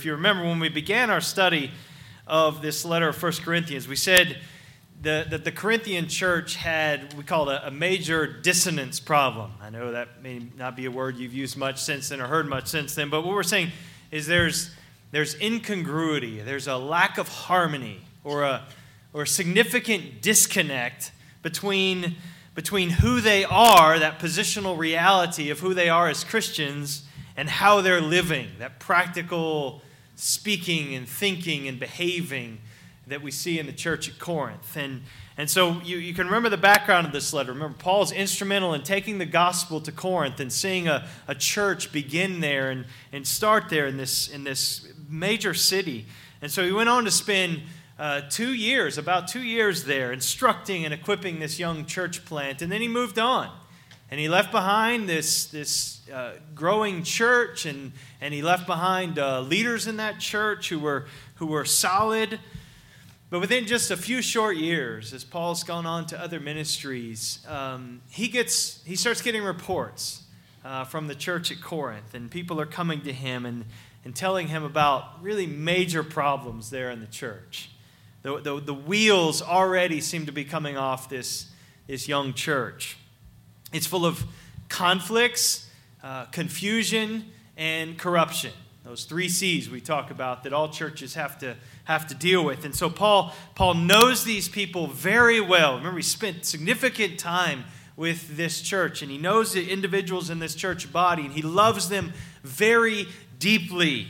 If you remember, when we began our study of this letter of 1 Corinthians, we said that, the Corinthian church had, we called a, a major dissonance problem. I know that may not be a word you've used much since then or heard much since then, but what we're saying is there's, there's incongruity, there's a lack of harmony or a, or a significant disconnect between, between who they are, that positional reality of who they are as Christians, and how they're living, that practical speaking and thinking and behaving that we see in the church at Corinth. And, and so you, you can remember the background of this letter. Remember, Paul's instrumental in taking the gospel to Corinth and seeing a, a church begin there and, and start there in this, in this major city. And so he went on to spend uh, two years, about two years there, instructing and equipping this young church plant. And then he moved on. And he left behind this, this uh, growing church, and, and he left behind uh, leaders in that church who were, who were solid. But within just a few short years, as Paul's gone on to other ministries, um, he, gets, he starts getting reports uh, from the church at Corinth, and people are coming to him and, and telling him about really major problems there in the church. The, the, the wheels already seem to be coming off this, this young church. It's full of conflicts, uh, confusion, and corruption. Those three C's we talk about that all churches have to, have to deal with. And so Paul, Paul knows these people very well. Remember, he spent significant time with this church, and he knows the individuals in this church body, and he loves them very deeply.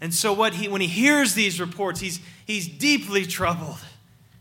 And so what he, when he hears these reports, he's, he's deeply troubled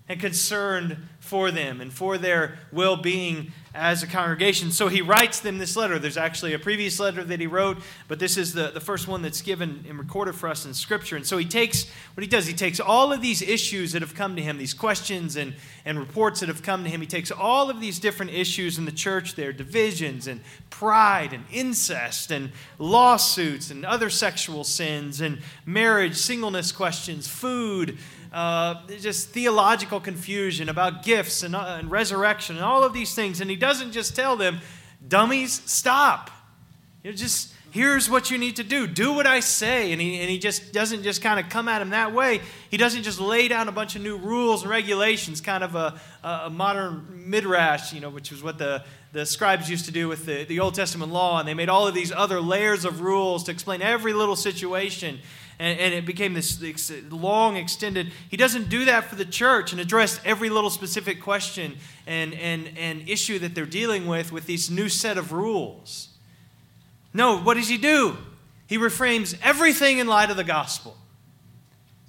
and concerned for them and for their well being as a congregation. So he writes them this letter. There's actually a previous letter that he wrote, but this is the, the first one that's given and recorded for us in Scripture. And so he takes what he does, he takes all of these issues that have come to him, these questions and, and reports that have come to him. He takes all of these different issues in the church their divisions and pride and incest and lawsuits and other sexual sins and marriage, singleness questions, food uh, just theological confusion about gifts and, uh, and resurrection and all of these things. And he doesn't just tell them, dummies, stop. You know, just here's what you need to do. Do what I say. And he, and he just doesn't just kind of come at him that way. He doesn't just lay down a bunch of new rules and regulations, kind of a, a modern midrash, you know, which was what the, the scribes used to do with the, the Old Testament law. And they made all of these other layers of rules to explain every little situation and, and it became this, this long extended. He doesn't do that for the church and address every little specific question and, and, and issue that they're dealing with with these new set of rules. No, what does he do? He reframes everything in light of the gospel.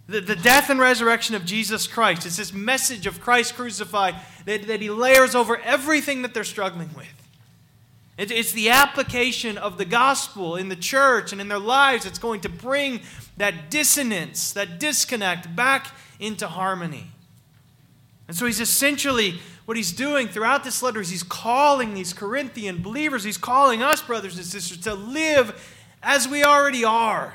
The, the death and resurrection of Jesus Christ. It's this message of Christ crucified that, that he layers over everything that they're struggling with. It, it's the application of the gospel in the church and in their lives that's going to bring that dissonance, that disconnect back into harmony. And so he's essentially, what he's doing throughout this letter is he's calling these Corinthian believers, he's calling us, brothers and sisters, to live as we already are.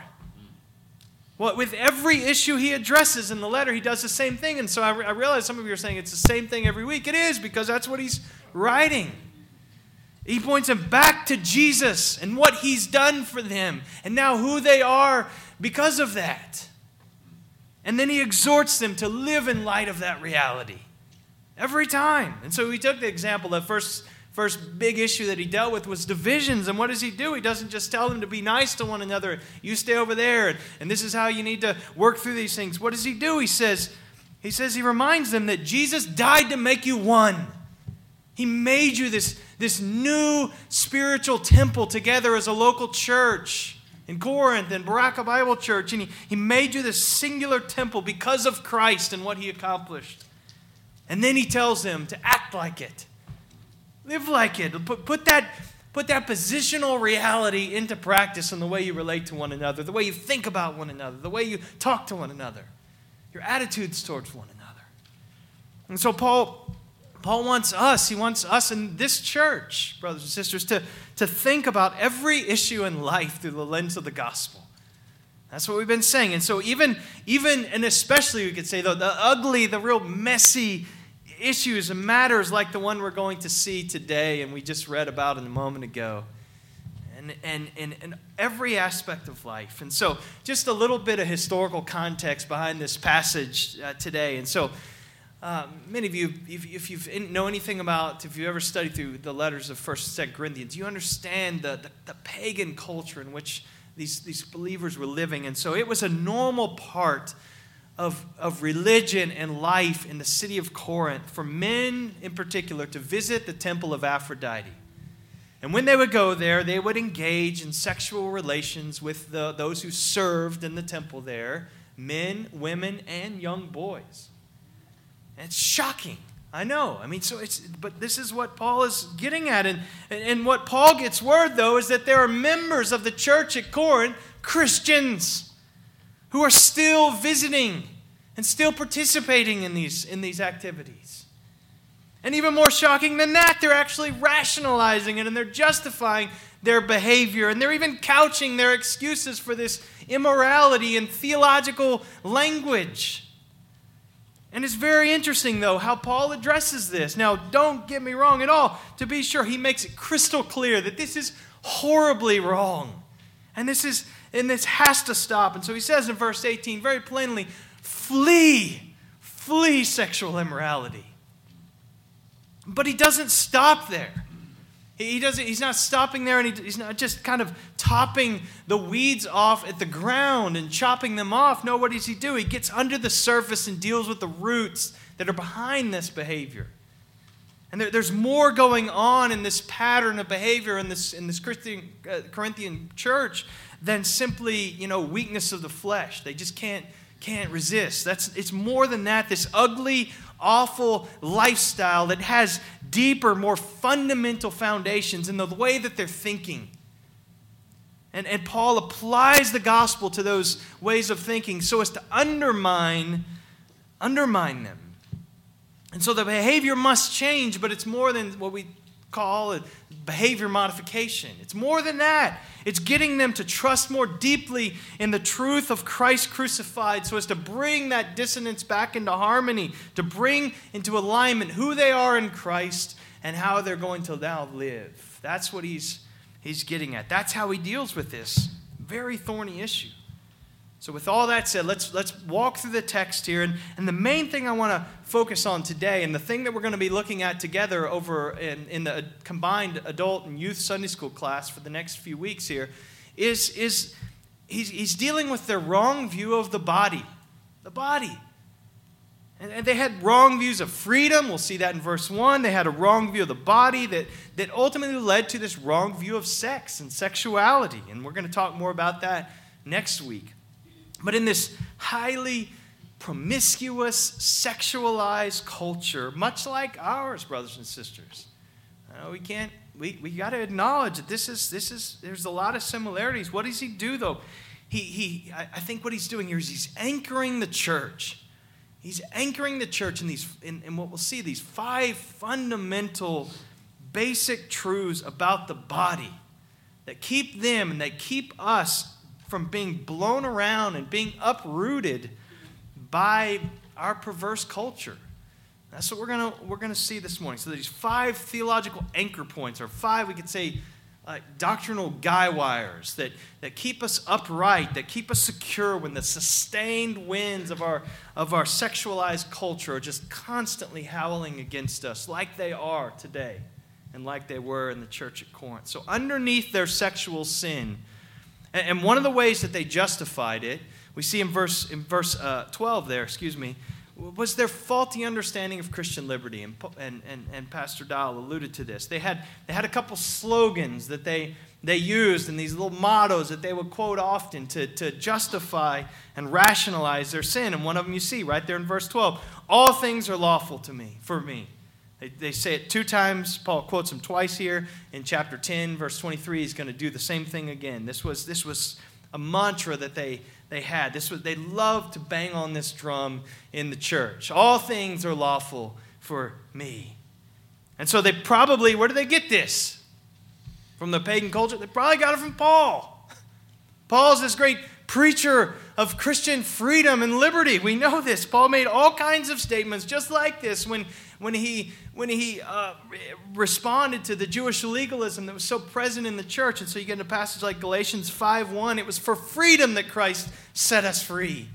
Well, with every issue he addresses in the letter, he does the same thing. And so I, I realize some of you are saying it's the same thing every week. It is because that's what he's writing. He points them back to Jesus and what he's done for them and now who they are because of that. And then he exhorts them to live in light of that reality every time. And so he took the example, the first, first big issue that he dealt with was divisions. And what does he do? He doesn't just tell them to be nice to one another. You stay over there, and, and this is how you need to work through these things. What does he do? He says, he says, he reminds them that Jesus died to make you one. He made you this, this new spiritual temple together as a local church in Corinth and Baraka Bible Church. And he, he made you this singular temple because of Christ and what he accomplished. And then he tells them to act like it, live like it, put, put, that, put that positional reality into practice in the way you relate to one another, the way you think about one another, the way you talk to one another, your attitudes towards one another. And so Paul Paul wants us, he wants us in this church, brothers and sisters, to, to think about every issue in life through the lens of the gospel. That's what we've been saying. And so, even, even and especially, we could say, the, the ugly, the real messy issues and matters like the one we're going to see today and we just read about in a moment ago. and, and, and, and every aspect of life. And so, just a little bit of historical context behind this passage uh, today. And so, uh, many of you, if, if you know anything about, if you ever studied through the letters of First and Second Corinthians, you understand the, the, the pagan culture in which these, these believers were living. And so, it was a normal part of, of religion and life in the city of Corinth for men in particular to visit the temple of Aphrodite. And when they would go there, they would engage in sexual relations with the, those who served in the temple there men, women, and young boys. It's shocking. I know. I mean, so it's, but this is what Paul is getting at. And, and what Paul gets word, though, is that there are members of the church at Corinth, Christians, who are still visiting and still participating in these, in these activities. And even more shocking than that, they're actually rationalizing it and they're justifying their behavior. And they're even couching their excuses for this immorality in theological language. And it's very interesting, though, how Paul addresses this. Now, don't get me wrong at all. To be sure, he makes it crystal clear that this is horribly wrong. And this is and this has to stop. And so he says in verse 18 very plainly, flee, flee sexual immorality. But he doesn't stop there. He doesn't, he's not stopping there and he, he's not just kind of topping the weeds off at the ground and chopping them off. No, what does he do? He gets under the surface and deals with the roots that are behind this behavior. And there, there's more going on in this pattern of behavior in this, in this Christian, uh, Corinthian church than simply, you know, weakness of the flesh. They just can't, can't resist. That's, it's more than that. This ugly, awful lifestyle that has deeper, more fundamental foundations in the way that they're thinking. And, and Paul applies the gospel to those ways of thinking so as to undermine, undermine them. And so the behavior must change, but it's more than what we call it behavior modification. It's more than that. It's getting them to trust more deeply in the truth of Christ crucified so as to bring that dissonance back into harmony, to bring into alignment who they are in Christ and how they're going to now live. That's what he's, he's getting at. That's how he deals with this very thorny issue. So, with all that said, let's, let's walk through the text here. And, and the main thing I want to focus on today, and the thing that we're going to be looking at together over in, in the combined adult and youth Sunday school class for the next few weeks here, is, is he's, he's dealing with their wrong view of the body. The body. And, and they had wrong views of freedom. We'll see that in verse 1. They had a wrong view of the body that, that ultimately led to this wrong view of sex and sexuality. And we're going to talk more about that next week. But in this highly promiscuous, sexualized culture, much like ours, brothers and sisters, we can't, we, we got to acknowledge that this is, this is, there's a lot of similarities. What does he do, though? He, he, I think what he's doing here is he's anchoring the church. He's anchoring the church in these, in, in what we'll see, these five fundamental, basic truths about the body that keep them and they keep us from being blown around and being uprooted by our perverse culture. That's what we're going we're gonna see this morning. So, these five theological anchor points, or five, we could say, uh, doctrinal guy wires that, that keep us upright, that keep us secure when the sustained winds of our, of our sexualized culture are just constantly howling against us, like they are today and like they were in the church at Corinth. So, underneath their sexual sin, and one of the ways that they justified it, we see in verse, in verse uh, 12 there, excuse me, was their faulty understanding of Christian liberty. And, and, and, and Pastor Dial alluded to this. They had, they had a couple slogans that they, they used and these little mottos that they would quote often to, to justify and rationalize their sin. And one of them you see right there in verse 12 All things are lawful to me, for me. They, they say it two times. Paul quotes him twice here. In chapter 10, verse 23, he's going to do the same thing again. This was, this was a mantra that they, they had. This was, they loved to bang on this drum in the church. All things are lawful for me. And so they probably, where do they get this? From the pagan culture? They probably got it from Paul. Paul's this great preacher of Christian freedom and liberty. We know this. Paul made all kinds of statements just like this when, when he, when he uh, responded to the Jewish legalism that was so present in the church. And so you get a passage like Galatians 5 1. It was for freedom that Christ set us free.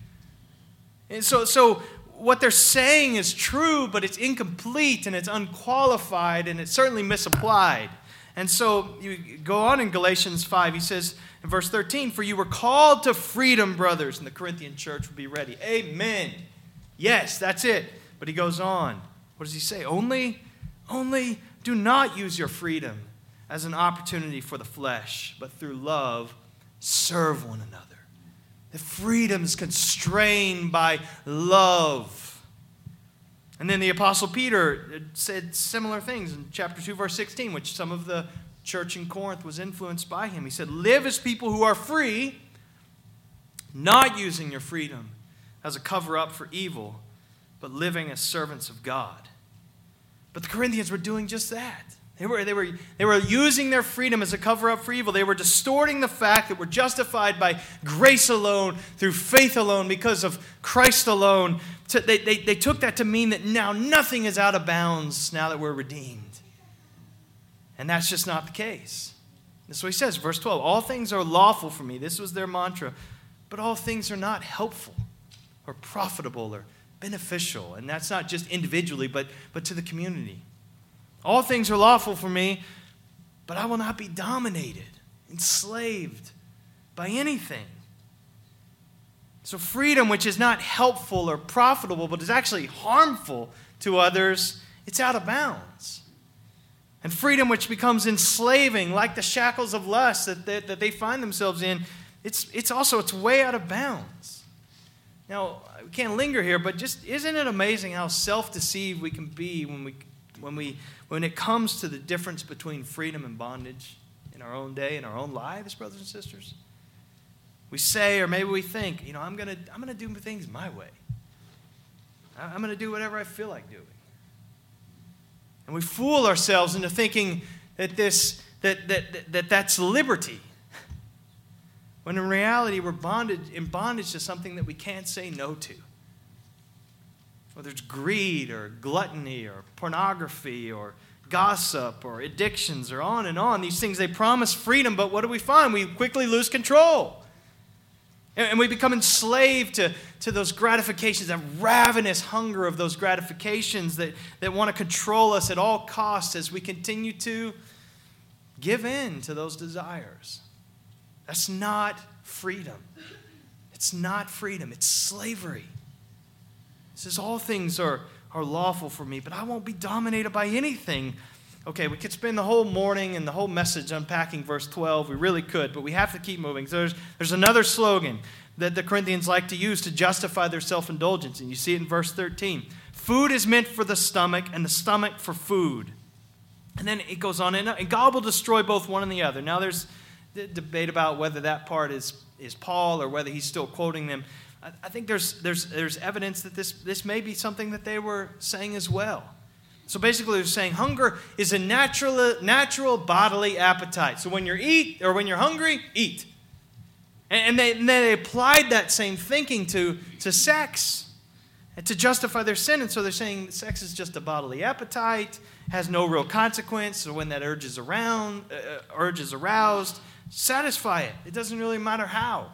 And so, so what they're saying is true, but it's incomplete and it's unqualified and it's certainly misapplied. And so you go on in Galatians 5, he says in verse 13, For you were called to freedom, brothers, and the Corinthian church will be ready. Amen. Yes, that's it. But he goes on. What does he say? Only, only do not use your freedom as an opportunity for the flesh, but through love serve one another. The freedom is constrained by love. And then the Apostle Peter uh, said similar things in chapter 2, verse 16, which some of the church in Corinth was influenced by him. He said, Live as people who are free, not using your freedom as a cover up for evil, but living as servants of God. But the Corinthians were doing just that. They were, they, were, they were using their freedom as a cover up for evil. They were distorting the fact that we're justified by grace alone, through faith alone, because of Christ alone. They, they, they took that to mean that now nothing is out of bounds now that we're redeemed. And that's just not the case. That's what he says, verse 12. All things are lawful for me. This was their mantra. But all things are not helpful or profitable or beneficial. And that's not just individually, but, but to the community. All things are lawful for me, but I will not be dominated, enslaved by anything. So, freedom, which is not helpful or profitable, but is actually harmful to others, it's out of bounds. And freedom, which becomes enslaving, like the shackles of lust that, that, that they find themselves in, it's, it's also it's way out of bounds. Now, we can't linger here, but just isn't it amazing how self deceived we can be when we, when we when it comes to the difference between freedom and bondage in our own day, in our own lives, brothers and sisters, we say, or maybe we think, you know, I'm going to I'm going to do things my way. I'm going to do whatever I feel like doing. And we fool ourselves into thinking that, this, that, that, that, that that's liberty. When in reality, we're bonded, in bondage to something that we can't say no to whether it's greed or gluttony or pornography or gossip or addictions or on and on. These things, they promise freedom, but what do we find? We quickly lose control. And we become enslaved to, to those gratifications, that ravenous hunger of those gratifications that, that want to control us at all costs as we continue to give in to those desires. That's not freedom. It's not freedom, it's slavery. He says, All things are, are lawful for me, but I won't be dominated by anything. Okay, we could spend the whole morning and the whole message unpacking verse 12. We really could, but we have to keep moving. So there's, there's another slogan that the Corinthians like to use to justify their self indulgence, and you see it in verse 13. Food is meant for the stomach, and the stomach for food. And then it goes on, and God will destroy both one and the other. Now, there's debate about whether that part is, is Paul or whether he's still quoting them. I think there's, there's, there's evidence that this, this may be something that they were saying as well. So basically, they're saying hunger is a natural, natural bodily appetite. So when you're eat or when you're hungry, eat. And, they, and they applied that same thinking to, to sex to justify their sin. And so they're saying sex is just a bodily appetite, has no real consequence. So when that urge is around, uh, uh urge is aroused, satisfy it. It doesn't really matter how.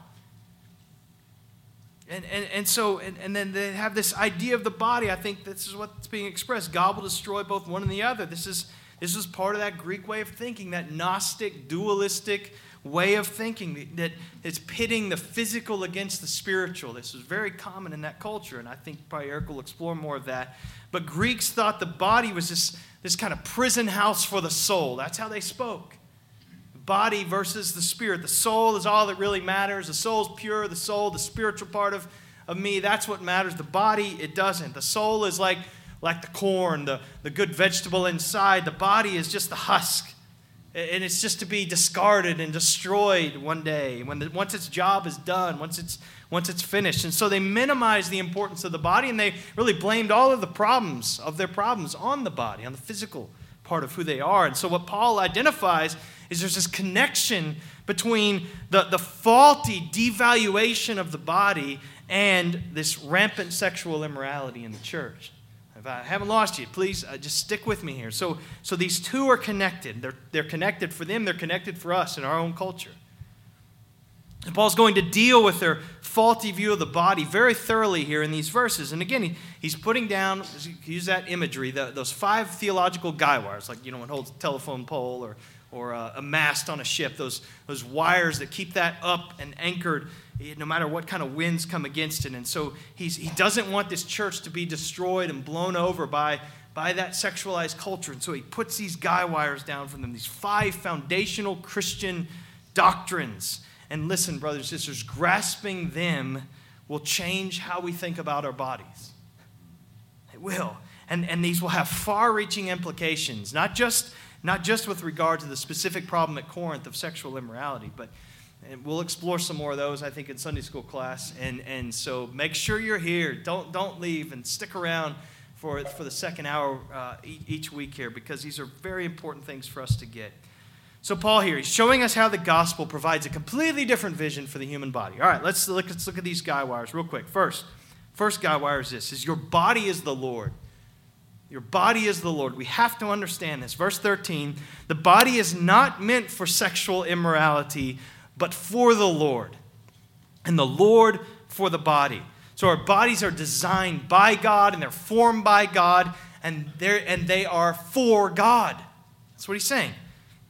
And, and, and so, and, and then they have this idea of the body. I think this is what's being expressed. God will destroy both one and the other. This is, this is part of that Greek way of thinking, that Gnostic, dualistic way of thinking that it's pitting the physical against the spiritual. This is very common in that culture, and I think probably Eric will explore more of that. But Greeks thought the body was this, this kind of prison house for the soul. That's how they spoke body versus the spirit. The soul is all that really matters. The soul is pure. The soul, the spiritual part of, of me, that's what matters. The body, it doesn't. The soul is like, like the corn, the, the good vegetable inside. The body is just the husk. And it's just to be discarded and destroyed one day when the, once its job is done, once it's, once it's finished. And so they minimized the importance of the body and they really blamed all of the problems of their problems on the body, on the physical part of who they are. And so, what Paul identifies is there's this connection between the, the faulty devaluation of the body and this rampant sexual immorality in the church. If I haven't lost you, please uh, just stick with me here. So, so these two are connected. They're, they're connected for them, they're connected for us in our own culture. And Paul's going to deal with their faulty view of the body very thoroughly here in these verses. And again, he, he's putting down, use that imagery, the, those five theological guy wires, like, you know, one holds a telephone pole or, or a, a mast on a ship, those, those wires that keep that up and anchored eh, no matter what kind of winds come against it. And so he's, he doesn't want this church to be destroyed and blown over by, by that sexualized culture. And so he puts these guy wires down for them, these five foundational Christian doctrines and listen, brothers and sisters, grasping them will change how we think about our bodies. It will. And, and these will have far reaching implications, not just, not just with regard to the specific problem at Corinth of sexual immorality, but we'll explore some more of those, I think, in Sunday school class. And, and so make sure you're here. Don't, don't leave and stick around for, for the second hour uh, each week here because these are very important things for us to get. So, Paul here, he's showing us how the gospel provides a completely different vision for the human body. All right, let's look, let's look at these guy wires real quick. First, first guy wire is this is your body is the Lord. Your body is the Lord. We have to understand this. Verse 13 the body is not meant for sexual immorality, but for the Lord, and the Lord for the body. So our bodies are designed by God and they're formed by God, and, they're, and they are for God. That's what he's saying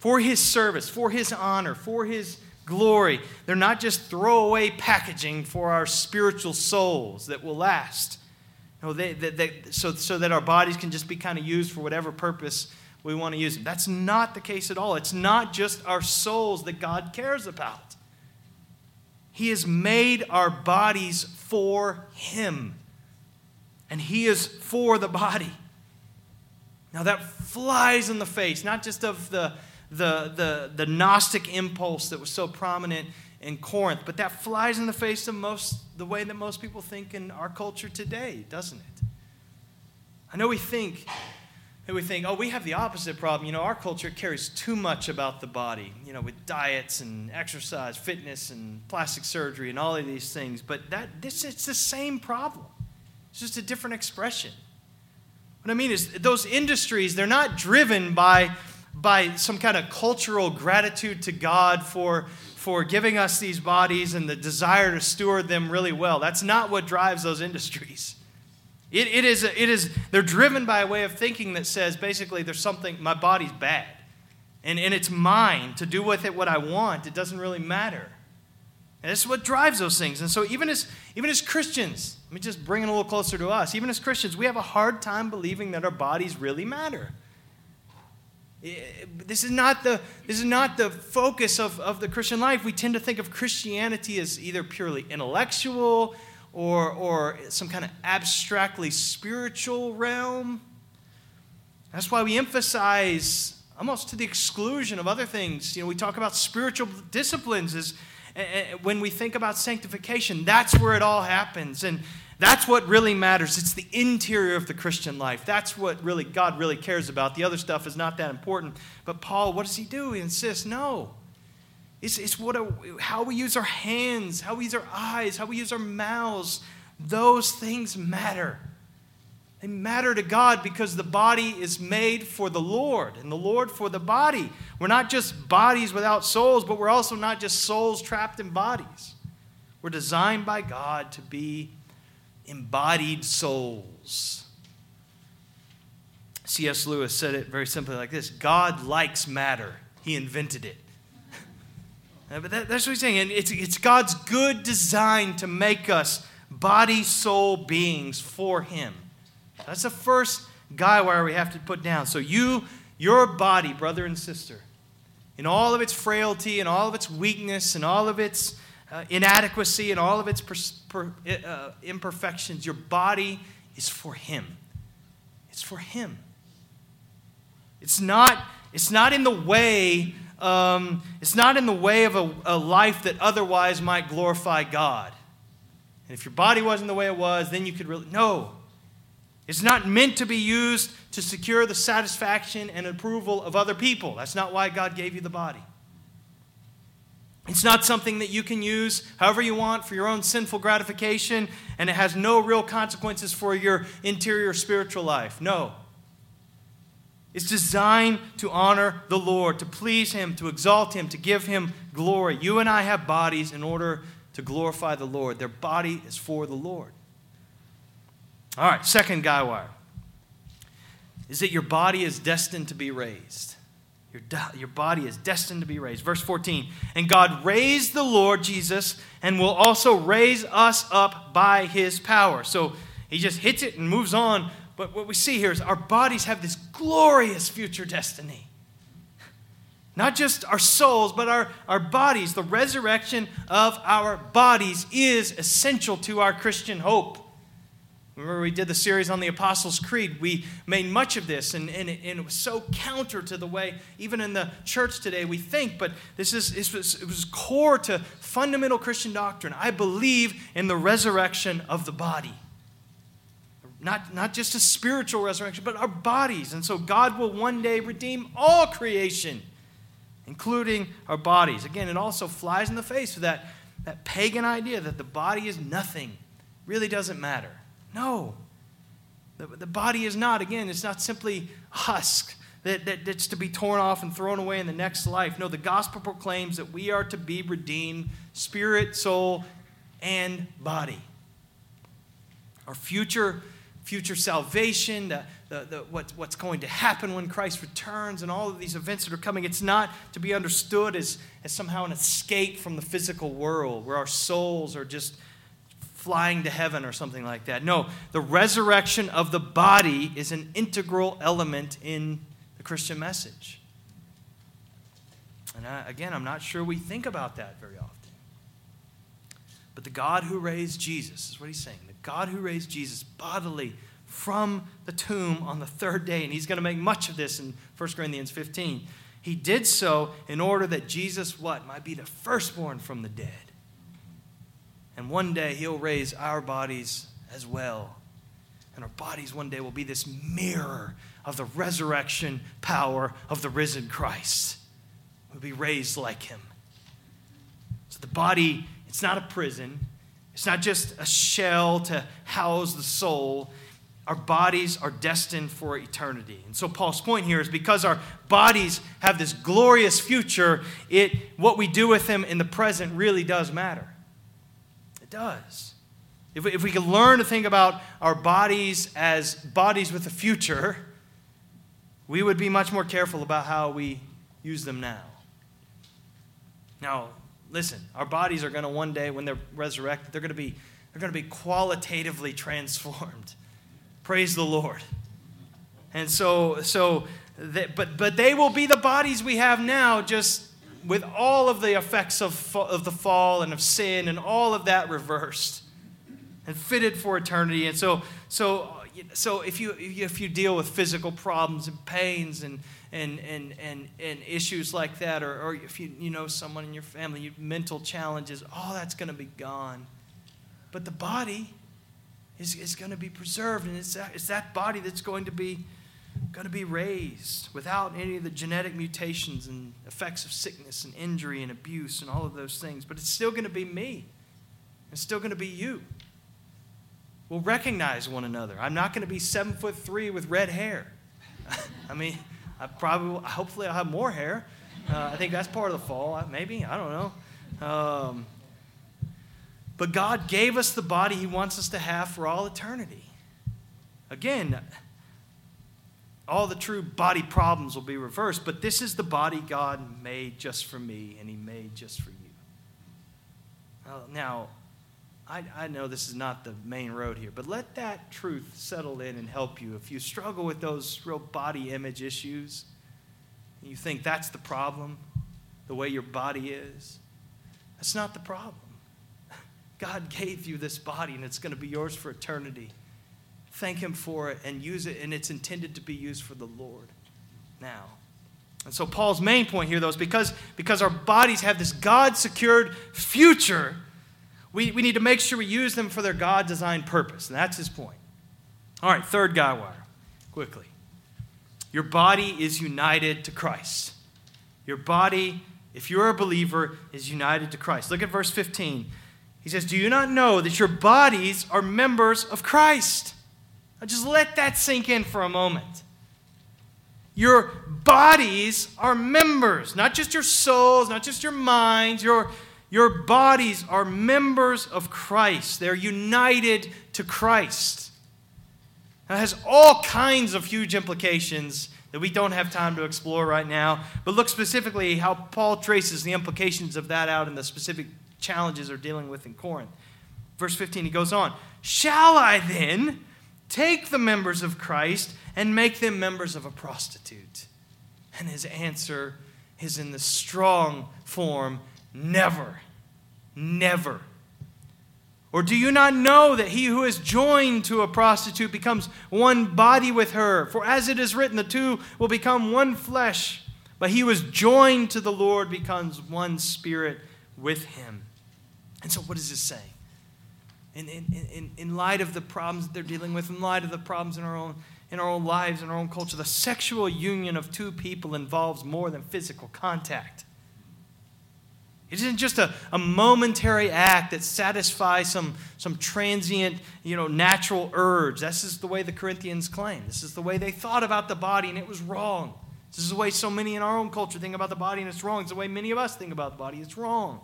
for his service, for his honor, for his glory. They're not just throwaway packaging for our spiritual souls that will last. No, they, they, they, so, so that our bodies can just be kind of used for whatever purpose we want to use them. That's not the case at all. It's not just our souls that God cares about. He has made our bodies for Him, and He is for the body. Now, that flies in the face, not just of the the, the, the Gnostic impulse that was so prominent in Corinth, but that flies in the face of most the way that most people think in our culture today, doesn't it? I know we think we think, oh, we have the opposite problem. You know, our culture cares too much about the body, you know, with diets and exercise, fitness and plastic surgery and all of these things. But that this it's the same problem. It's just a different expression. What I mean is those industries, they're not driven by by some kind of cultural gratitude to God for, for giving us these bodies and the desire to steward them really well. That's not what drives those industries. It, it, is, it is, they're driven by a way of thinking that says basically there's something, my body's bad. And, and it's mine to do with it what I want. It doesn't really matter. And this is what drives those things. And so even as, even as Christians, let me just bring it a little closer to us. Even as Christians, we have a hard time believing that our bodies really matter. Eh, this is not the, this is not the focus of, of the Christian life. We tend to think of Christianity as either purely intellectual or, or some kind of abstractly spiritual realm. That's why we emphasize, almost to the exclusion of other things, you know, we talk about spiritual disciplines as, when we think about sanctification. That's where it all happens. And, that's what really matters. It's the interior of the Christian life. That's what really God really cares about. The other stuff is not that important. But Paul, what does he do? He insists, no. It's, it's what a, how we use our hands, how we use our eyes, how we use our mouths. Those things matter. They matter to God because the body is made for the Lord and the Lord for the body. We're not just bodies without souls, but we're also not just souls trapped in bodies. We're designed by God to be embodied souls. C.S. Lewis said it very simply like this God likes matter, He invented it. Uh, but that, that's what he's saying. And it's, it's God's good design to make us body, soul beings for Him. That's the first guy wire we have to put down. So, you, your body, brother and sister, in all of its frailty and all of its weakness and all of its uh, inadequacy and all of its per, uh, imperfections, your body is for Him. It's for Him. It's not, it's not in the way. Um, it's not in the way of a, a life that otherwise might glorify God. And if your body wasn't the way it was, then you could really. No. It's not meant to be used to secure the satisfaction and approval of other people. That's not why God gave you the body. It's not something that you can use however you want for your own sinful gratification, and it has no real consequences for your interior spiritual life. No. It's designed to honor the Lord, to please Him, to exalt Him, to give Him glory. You and I have bodies in order to glorify the Lord. Their body is for the Lord. All right, second guy wire is that your body is destined to be raised. Your, your body is destined to be raised. Verse 14, and God raised the Lord Jesus and will also raise us up by his power. So he just hits it and moves on. But what we see here is our bodies have this glorious future destiny. Not just our souls, but our, our bodies. The resurrection of our bodies is essential to our Christian hope. Remember, we did the series on the Apostles' Creed. We made much of this, and, and, it, and, it, was so counter to the way, even in the church today, we think. But this, is, this was, it was core to fundamental Christian doctrine. I believe in the resurrection of the body. Not, not just a spiritual resurrection, but our bodies. And so God will one day redeem all creation, including our bodies. Again, it also flies in the face of that, that pagan idea that the body is nothing, really doesn't matter. No. The, the body is not, again, it's not simply husk that, that, that's to be torn off and thrown away in the next life. No, the gospel proclaims that we are to be redeemed spirit, soul, and body. Our future, future salvation, the, the, the, what, what's going to happen when Christ returns, and all of these events that are coming, it's not to be understood as, as somehow an escape from the physical world where our souls are just flying to heaven or something like that. No, the resurrection of the body is an integral element in the Christian message. And I, again, I'm not sure we think about that very often. But the God who raised Jesus is what he's saying. The God who raised Jesus bodily from the tomb on the third day, and he's going to make much of this in 1 Corinthians 15. He did so in order that Jesus, what? Might be the firstborn from the dead. And one day he'll raise our bodies as well. And our bodies one day will be this mirror of the resurrection power of the risen Christ. We'll be raised like him. So the body, it's not a prison, it's not just a shell to house the soul. Our bodies are destined for eternity. And so Paul's point here is because our bodies have this glorious future, it what we do with them in the present really does matter does. If we, if we can learn to think about our bodies as bodies with a future, we would be much more careful about how we use them now. Now, listen, our bodies are going to one day, when they're resurrected, they're going to be, they're going to be qualitatively transformed. Praise the Lord. And so, so that, but, but they will be the bodies we have now, just with all of the effects of, of the fall and of sin and all of that reversed and fitted for eternity. And so, so, so if, you, if you deal with physical problems and pains and, and, and, and, and issues like that, or, or if you, you know someone in your family, you, mental challenges, all that's going to be gone. But the body is, is going to be preserved, and it's that, it's that body that's going to be going to be raised without any of the genetic mutations and effects of sickness and injury and abuse and all of those things. But it's still going to be me. It's still going to be you. We'll recognize one another. I'm not going to be seven foot three with red hair. I mean, I probably, hopefully, I'll have more hair. Uh, I think that's part of the fall. Maybe I don't know. Um, but God gave us the body He wants us to have for all eternity. Again, all the true body problems will be reversed, but this is the body God made just for me, and He made just for you. Now, I, I know this is not the main road here, but let that truth settle in and help you. If you struggle with those real body image issues, and you think that's the problem, the way your body is, that's not the problem. God gave you this body, and it's going to be yours for eternity thank Him for it and use it, and it's intended to be used for the Lord now. And so, Paul's main point here, though, is because, because our bodies have this God secured future, we, we need to make sure we use them for their God designed purpose. And that's his point. All right, third guy wire, quickly. Your body is united to Christ. Your body, if you're a believer, is united to Christ. Look at verse 15. He says, Do you not know that your bodies are members of Christ? Just let that sink in for a moment. Your bodies are members, not just your souls, not just your minds. Your, your bodies are members of Christ. They're united to Christ. That has all kinds of huge implications that we don't have time to explore right now. But look specifically how Paul traces the implications of that out in the specific challenges they're dealing with in Corinth. Verse 15, he goes on Shall I then take the members of Christ and make them members of a prostitute? And his answer is in the strong form never. Never. Or do you not know that he who is joined to a prostitute becomes one body with her? For as it is written, the two will become one flesh. But he who is joined to the Lord becomes one spirit with him. And so, what does this say? In, in, in, in light of the problems that they're dealing with, in light of the problems in our, own, in our own lives, in our own culture, the sexual union of two people involves more than physical contact. It isn't just a, a momentary act that satisfies some, some transient, you know, natural urge. This is the way the Corinthians claim. This is the way they thought about the body, and it was wrong. This is the way so many in our own culture think about the body, and it's wrong. It's the way many of us think about the body. It's wrong.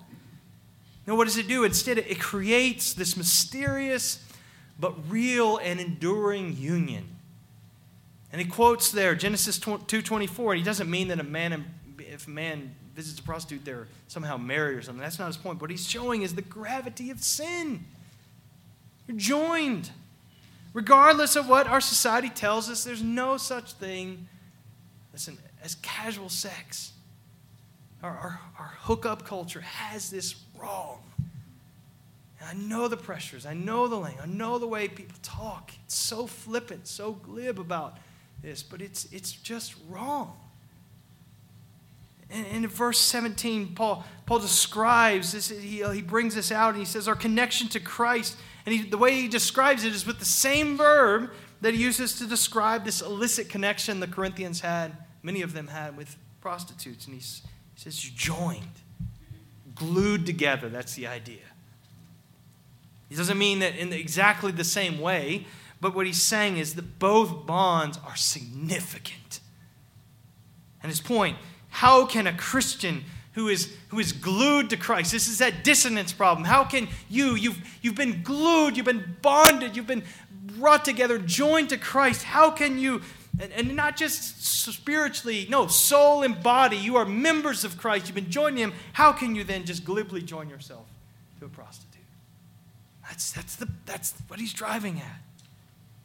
Now, what does it do? Instead, it creates this mysterious but real and enduring union. And he quotes there Genesis 2:24, and he doesn't mean that a man if a man visits a prostitute, they're somehow married or something. That's not his point. What he's showing is the gravity of sin. You're joined. Regardless of what our society tells us, there's no such thing listen, as casual sex. Our, our, our hookup culture has this wrong. And I know the pressures. I know the language. I know the way people talk. It's so flippant, so glib about this, but it's, it's just wrong. And in verse 17, Paul, Paul describes this, he, he brings this out and he says, Our connection to Christ. And he, the way he describes it is with the same verb that he uses to describe this illicit connection the Corinthians had, many of them had, with prostitutes. And he, he says, You joined, glued together. That's the idea. He doesn't mean that in exactly the same way, but what he's saying is that both bonds are significant. And his point how can a Christian who is, who is glued to Christ, this is that dissonance problem. How can you, you've, you've been glued, you've been bonded, you've been brought together, joined to Christ. How can you, and, and not just spiritually, no, soul and body, you are members of Christ, you've been joining Him. How can you then just glibly join yourself to a prostitute? That's, that's, the, that's what he's driving at.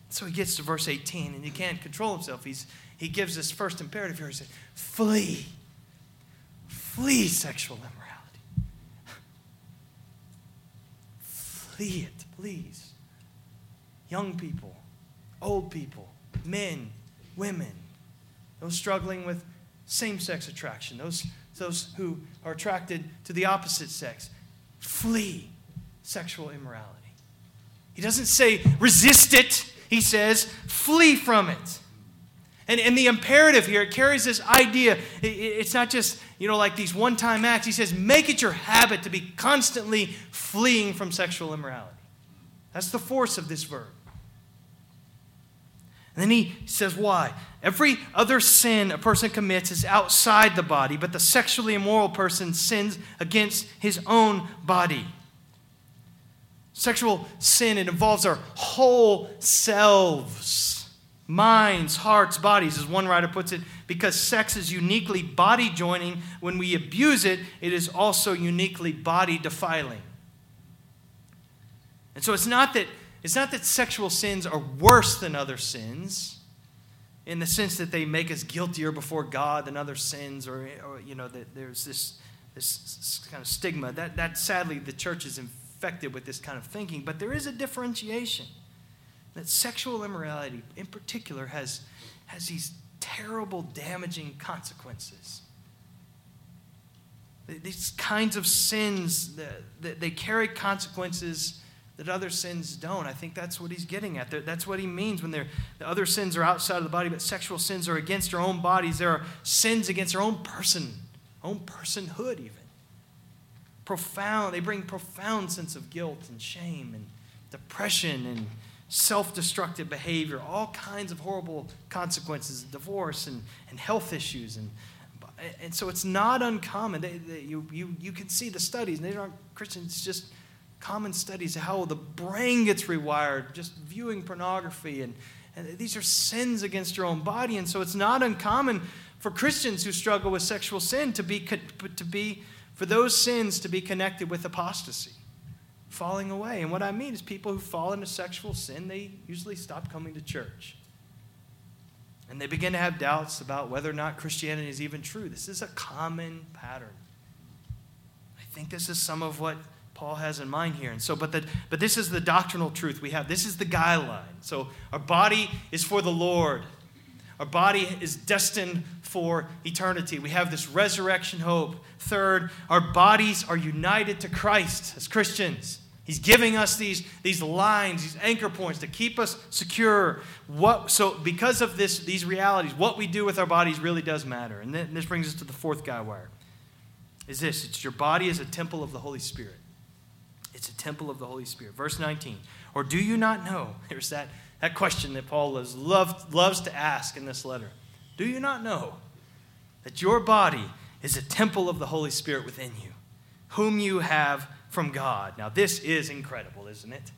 So he gets to verse 18, and he can't control himself. He's, he gives this first imperative here. He says, Flee. Flee sexual immorality. Flee it, please. Young people, old people, men, women, those struggling with same sex attraction, those, those who are attracted to the opposite sex. Flee sexual immorality. He doesn't say resist it, he says flee from it. And, and the imperative here, it carries this idea. It, it's not just, you know, like these one time acts. He says, make it your habit to be constantly fleeing from sexual immorality. That's the force of this verb. And then he says, why? Every other sin a person commits is outside the body, but the sexually immoral person sins against his own body. Sexual sin, it involves our whole selves minds, hearts, bodies, as one writer puts it, because sex is uniquely body joining. When we abuse it, it is also uniquely body defiling. And so it's not that, it's not that sexual sins are worse than other sins in the sense that they make us guiltier before God than other sins, or, or you know, that there's this, this kind of stigma. That, that sadly, the church is infected with this kind of thinking, but there is a differentiation that sexual immorality in particular has, has these terrible, damaging consequences. These kinds of sins, they carry consequences that other sins don't. I think that's what he's getting at. That's what he means when the other sins are outside of the body, but sexual sins are against our own bodies. There are sins against our own person, own personhood, even. Profound, they bring profound sense of guilt and shame and depression and self destructive behavior, all kinds of horrible consequences, divorce and, and health issues. And, and so it's not uncommon. They, they, you, you, you can see the studies, and they aren't Christians, just common studies how the brain gets rewired, just viewing pornography. And, and these are sins against your own body. And so it's not uncommon for Christians who struggle with sexual sin to be, to be for those sins to be connected with apostasy, falling away. And what I mean is people who fall into sexual sin, they usually stop coming to church. And they begin to have doubts about whether or not Christianity is even true. This is a common pattern. I think this is some of what Paul has in mind here. And so, but, the, but this is the doctrinal truth we have. This is the guideline. So, our body is for the Lord. Our body is destined for eternity. We have this resurrection hope. Third, our bodies are united to Christ as Christians. He's giving us these, these lines, these anchor points to keep us secure. What, so, because of this, these realities, what we do with our bodies really does matter. And then, this brings us to the fourth guy wire. Is this? It's your body is a temple of the Holy Spirit. It's a temple of the Holy Spirit. Verse 19. Or do you not know? There's that, that question that Paul loves, loves to ask in this letter. Do you not know that your body is a temple of the Holy Spirit within you, whom you have from God? Now, this is incredible, isn't it?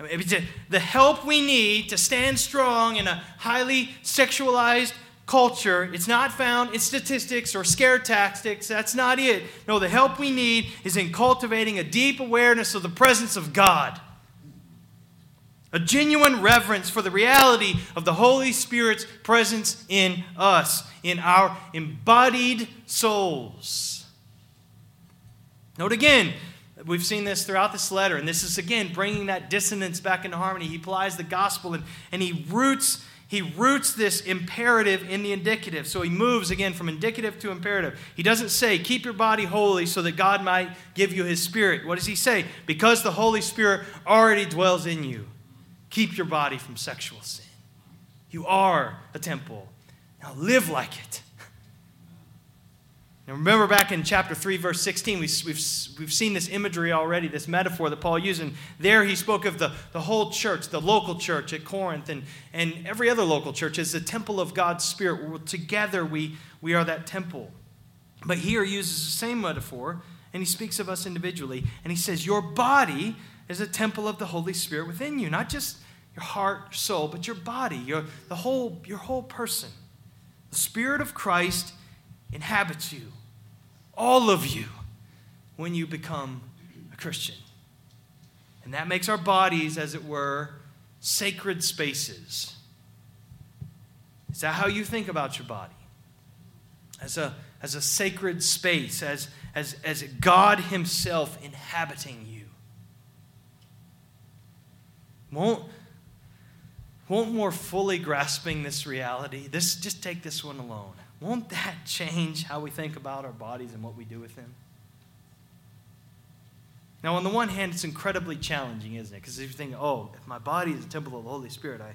I mean, the help we need to stand strong in a highly sexualized culture. It's not found in statistics or scare tactics. That's not it. No, the help we need is in cultivating a deep awareness of the presence of God. A genuine reverence for the reality of the Holy Spirit's presence in us, in our embodied souls. Note again, we've seen this throughout this letter, and this is again bringing that dissonance back into harmony. He applies the gospel and, and he roots he roots this imperative in the indicative. So he moves again from indicative to imperative. He doesn't say, keep your body holy so that God might give you his spirit. What does he say? Because the Holy Spirit already dwells in you, keep your body from sexual sin. You are a temple. Now live like it. Now, remember back in chapter 3, verse 16, we, have we've, we've seen this imagery already, this metaphor that Paul used. And there he spoke of the, the whole church, the local church at Corinth, and, and every other local church as the temple of God's Spirit. Together, we, we are that temple. But here he uses the same metaphor, and he speaks of us individually. And he says, Your body is a temple of the Holy Spirit within you, not just your heart, soul, but your body, your, the whole, your whole person. The Spirit of Christ inhabits you, all of you, when you become a Christian. And that makes our bodies, as it were, sacred spaces. Is that how you think about your body? As a, as a sacred space, as, as, as God Himself inhabiting you. Won't, won't more fully grasping this reality, this, just take this one alone. Won't that change how we think about our bodies and what we do with them? Now, on the one hand, it's incredibly challenging, isn't it? Because if you think, oh, if my body is a temple of the Holy Spirit, I,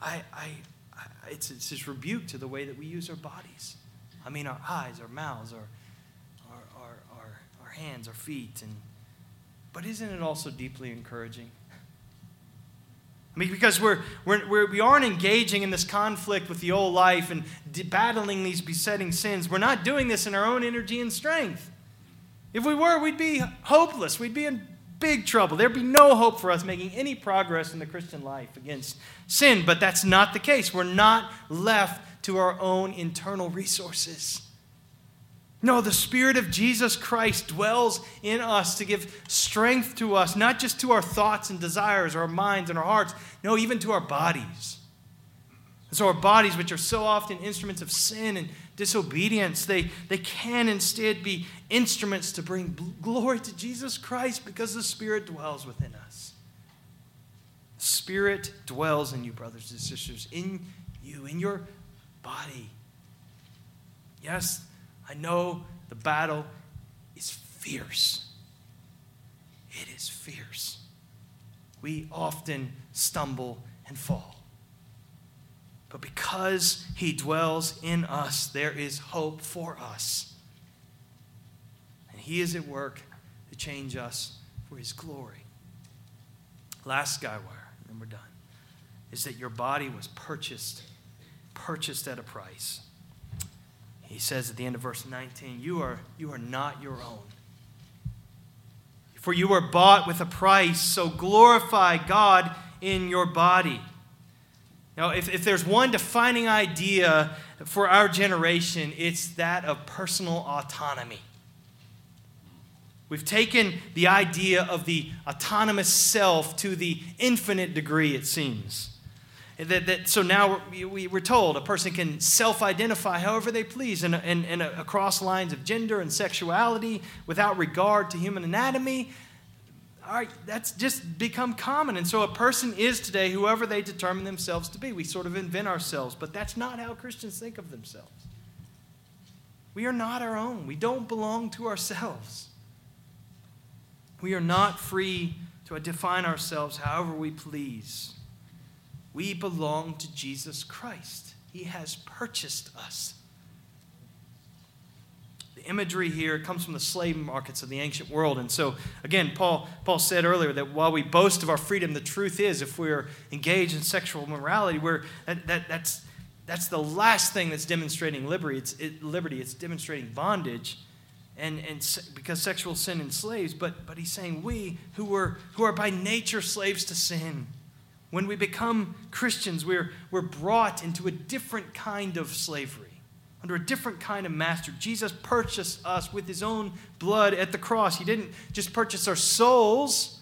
I, I, I it's, it's this rebuke to the way that we use our bodies. I mean, our eyes, our mouths, our, our, our, our, our hands, our feet. And, but isn't it also deeply encouraging? I mean, because we're, we're, we're, we aren't engaging in this conflict with the old life and battling these besetting sins. We're not doing this in our own energy and strength. If we were, we'd be hopeless. We'd be in big trouble. There'd be no hope for us making any progress in the Christian life against sin. But that's not the case. We're not left to our own internal resources. No, the Spirit of Jesus Christ dwells in us to give strength to us, not just to our thoughts and desires, our minds and our hearts, no, even to our bodies. And so, our bodies, which are so often instruments of sin and disobedience, they, they can instead be instruments to bring glory to Jesus Christ because the Spirit dwells within us. The Spirit dwells in you, brothers and sisters, in you, in your body. Yes, I know the battle is fierce. it is fierce. We often stumble and fall. But because He dwells in us, there is hope for us. And He is at work to change us for His glory. Last guy wire, and we're done, is that your body was purchased, purchased at a price. He says at the end of verse 19, You are, you are not your own. For you were bought with a price, so glorify God in your body. Now, if, if there's one defining idea for our generation, it's that of personal autonomy. We've taken the idea of the autonomous self to the infinite degree, it seems. That, that, so now we, we're told a person can self identify however they please and, and, and across lines of gender and sexuality without regard to human anatomy. All right, that's just become common. And so a person is today whoever they determine themselves to be. We sort of invent ourselves, but that's not how Christians think of themselves. We are not our own, we don't belong to ourselves. We are not free to define ourselves however we please. We belong to Jesus Christ. He has purchased us. The imagery here comes from the slave markets of the ancient world. And so, again, Paul, Paul said earlier that while we boast of our freedom, the truth is if we're engaged in sexual morality, we're, that, that, that's, that's the last thing that's demonstrating liberty. It's, it, liberty. it's demonstrating bondage and, and because sexual sin enslaves, but, but he's saying we who, were, who are by nature slaves to sin, when we become Christians, we're, we're brought into a different kind of slavery, under a different kind of master. Jesus purchased us with his own blood at the cross. He didn't just purchase our souls,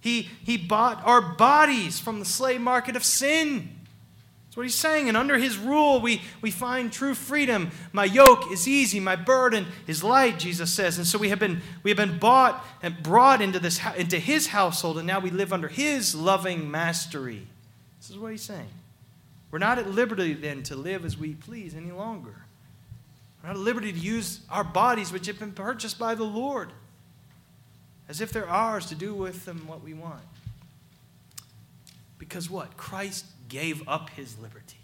he, he bought our bodies from the slave market of sin what he's saying. And under his rule, we, we find true freedom. My yoke is easy, my burden is light, Jesus says. And so we have been, we have been bought and brought into, this, into his household, and now we live under his loving mastery. This is what he's saying. We're not at liberty then to live as we please any longer. We're not at liberty to use our bodies, which have been purchased by the Lord, as if they're ours to do with them what we want. Because what? Christ gave up his liberty.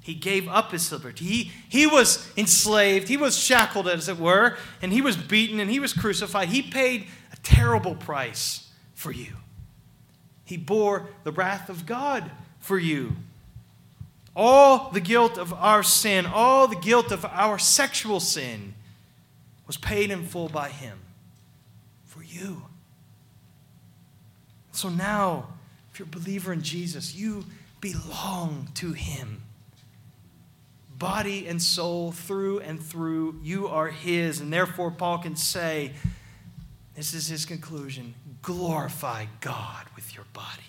He gave up his liberty. He, he was enslaved. He was shackled, as it were, and he was beaten and he was crucified. He paid a terrible price for you. He bore the wrath of God for you. All the guilt of our sin, all the guilt of our sexual sin was paid in full by him for you. So now, if you're a believer in Jesus, you belong to Him. Body and soul, through and through, you are His. And therefore, Paul can say, this is his conclusion glorify God with your body.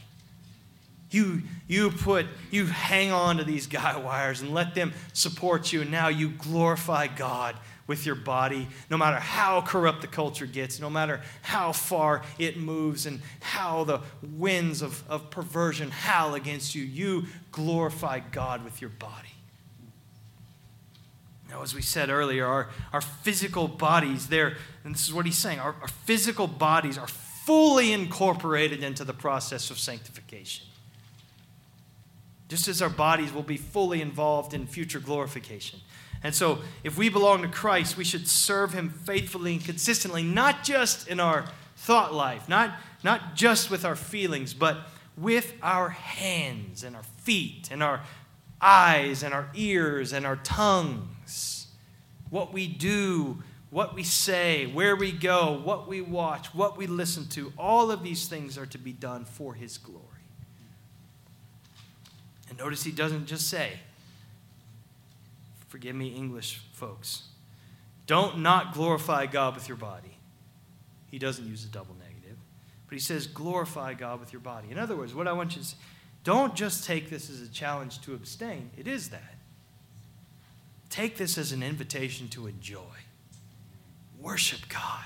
You, you put, you hang on to these guy wires and let them support you, and now you glorify God with your body, no matter how corrupt the culture gets, no matter how far it moves and how the winds of, of perversion howl against you, you glorify God with your body. Now, as we said earlier, our, our physical bodies, there, and this is what he's saying, our, our physical bodies are fully incorporated into the process of sanctification. Just as our bodies will be fully involved in future glorification. And so, if we belong to Christ, we should serve Him faithfully and consistently, not just in our thought life, not, not just with our feelings, but with our hands and our feet and our eyes and our ears and our tongues. What we do, what we say, where we go, what we watch, what we listen to, all of these things are to be done for His glory. And notice He doesn't just say, Forgive me, English folks. Don't not glorify God with your body. He doesn't use a double negative, but he says glorify God with your body. In other words, what I want you to say, don't just take this as a challenge to abstain. It is that. Take this as an invitation to enjoy. Worship God.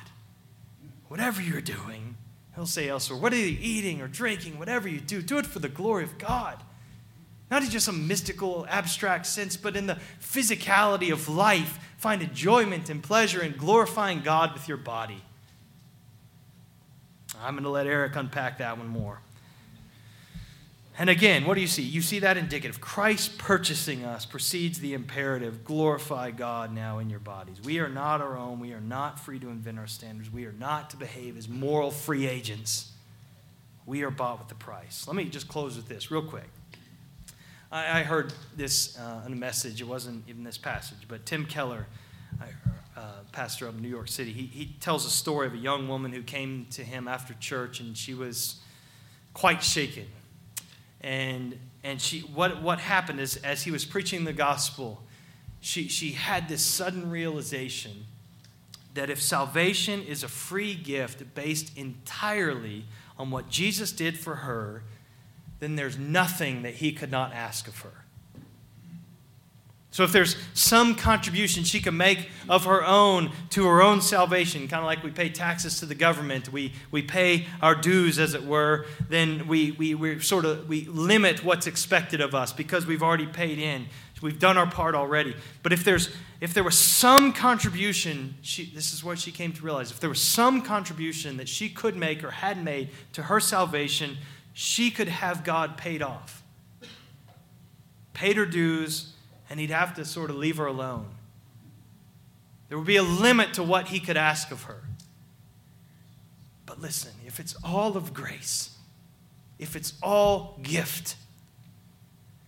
Whatever you're doing, he'll say elsewhere, what are you eating or drinking, whatever you do, do it for the glory of God. Not in just some mystical, abstract sense, but in the physicality of life. Find enjoyment and pleasure in glorifying God with your body. I'm going to let Eric unpack that one more. And again, what do you see? You see that indicative. Christ purchasing us precedes the imperative glorify God now in your bodies. We are not our own. We are not free to invent our standards. We are not to behave as moral free agents. We are bought with the price. Let me just close with this real quick. I, I heard this uh, in a message. It wasn't even this passage, but Tim Keller, uh, pastor of New York City, he, he tells a story of a young woman who came to him after church and she was quite shaken and and she what what happened is as he was preaching the gospel she she had this sudden realization that if salvation is a free gift based entirely on what Jesus did for her then there's nothing that he could not ask of her so if there's some contribution she can make of her own to her own salvation, kind of like we pay taxes to the government, we, we pay our dues, as it were, then we, we, we sort of we limit what's expected of us because we've already paid in. We've done our part already. But if there's if there was some contribution, she, this is what she came to realize. If there was some contribution that she could make or had made to her salvation, she could have God paid off. Paid her dues, and he'd have to sort of leave her alone. There would be a limit to what he could ask of her. But listen, if it's all of grace, if it's all gift,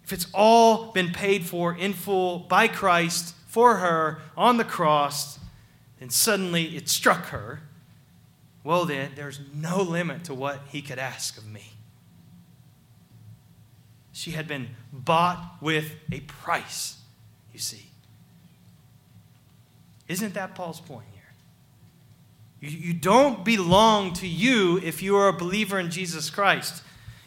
if it's all been paid for in full by Christ for her on the cross, then suddenly it struck her, well, then there's no limit to what he could ask of me. She had been bought with a price, you see. Isn't that Paul's point here? You, you don't belong to you if you are a believer in Jesus Christ.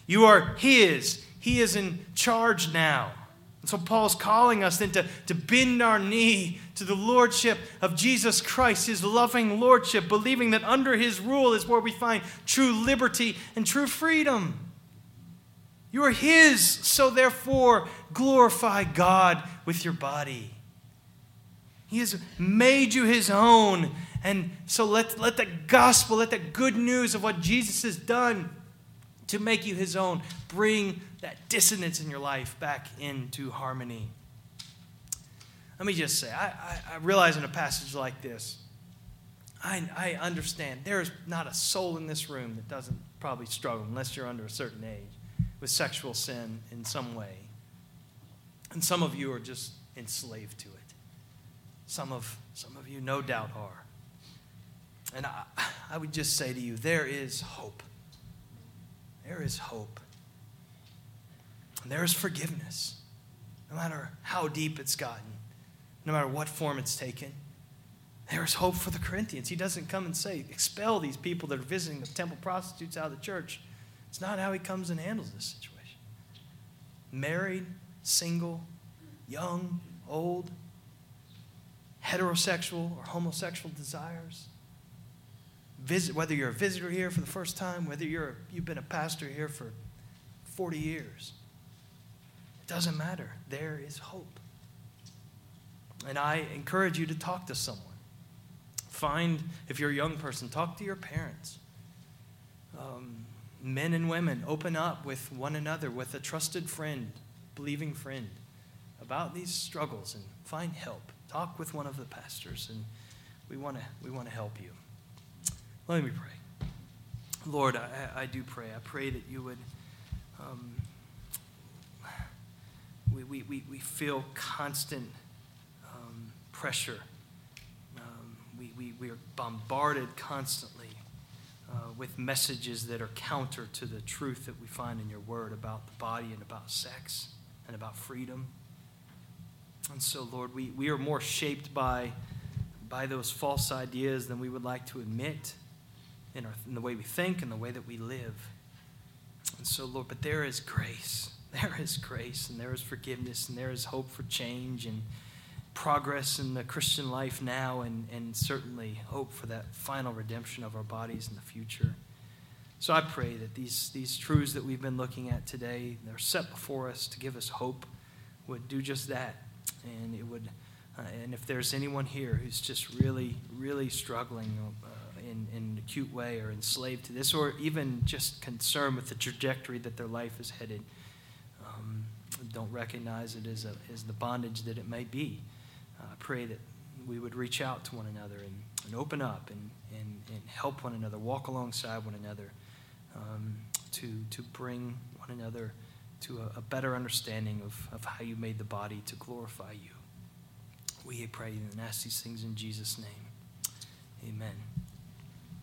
You are His. He is in charge now. And so Paul's calling us then to, to bend our knee to the lordship of Jesus Christ, his loving lordship, believing that under his rule is where we find true liberty and true freedom. You are His, so therefore glorify God with your body. He has made you His own. And so let, let the gospel, let the good news of what Jesus has done to make you His own bring that dissonance in your life back into harmony. Let me just say, I, I, I realize in a passage like this, I, I understand there's not a soul in this room that doesn't probably struggle unless you're under a certain age with sexual sin in some way. And some of you are just enslaved to it. Some of, some of you, no doubt, are. And I, I would just say to you there is hope. There is hope. And there is forgiveness, no matter how deep it's gotten, no matter what form it's taken. There is hope for the Corinthians. He doesn't come and say, expel these people that are visiting the temple prostitutes out of the church. It's not how he comes and handles this situation. Married, single, young, old, heterosexual or homosexual desires. Visit, whether you're a visitor here for the first time, whether you're, you've been a pastor here for 40 years, it doesn't matter. There is hope. And I encourage you to talk to someone. Find, if you're a young person, talk to your parents. Um, men and women open up with one another, with a trusted friend, believing friend, about these struggles and find help. Talk with one of the pastors, and we want to we want to help you. Let me pray. Lord, I, I do pray. I pray that you would. Um, we, we, we, we feel constant um, pressure. Um, we, we, we are bombarded constantly with messages that are counter to the truth that we find in your word about the body and about sex and about freedom. And so, Lord, we, we are more shaped by, by those false ideas than we would like to admit in, our, in the way we think and the way that we live. And so, Lord, but there is grace. There is grace, and there is forgiveness, and there is hope for change. And progress in the Christian life now and, and certainly hope for that final redemption of our bodies in the future. So I pray that these, these truths that we've been looking at today, they're set before us to give us hope, would do just that. And it would, uh, and if there's anyone here who's just really, really struggling uh, in, in an acute way or enslaved to this, or even just concerned with the trajectory that their life is headed, um, don't recognize it as, a, as the bondage that it may be. Uh, I pray that we would reach out to one another and, and open up and, and, and help one another, walk alongside one another um, to, to bring one another to a, a better understanding of, of how you made the body to glorify you. We pray and ask these things in Jesus' name. Amen.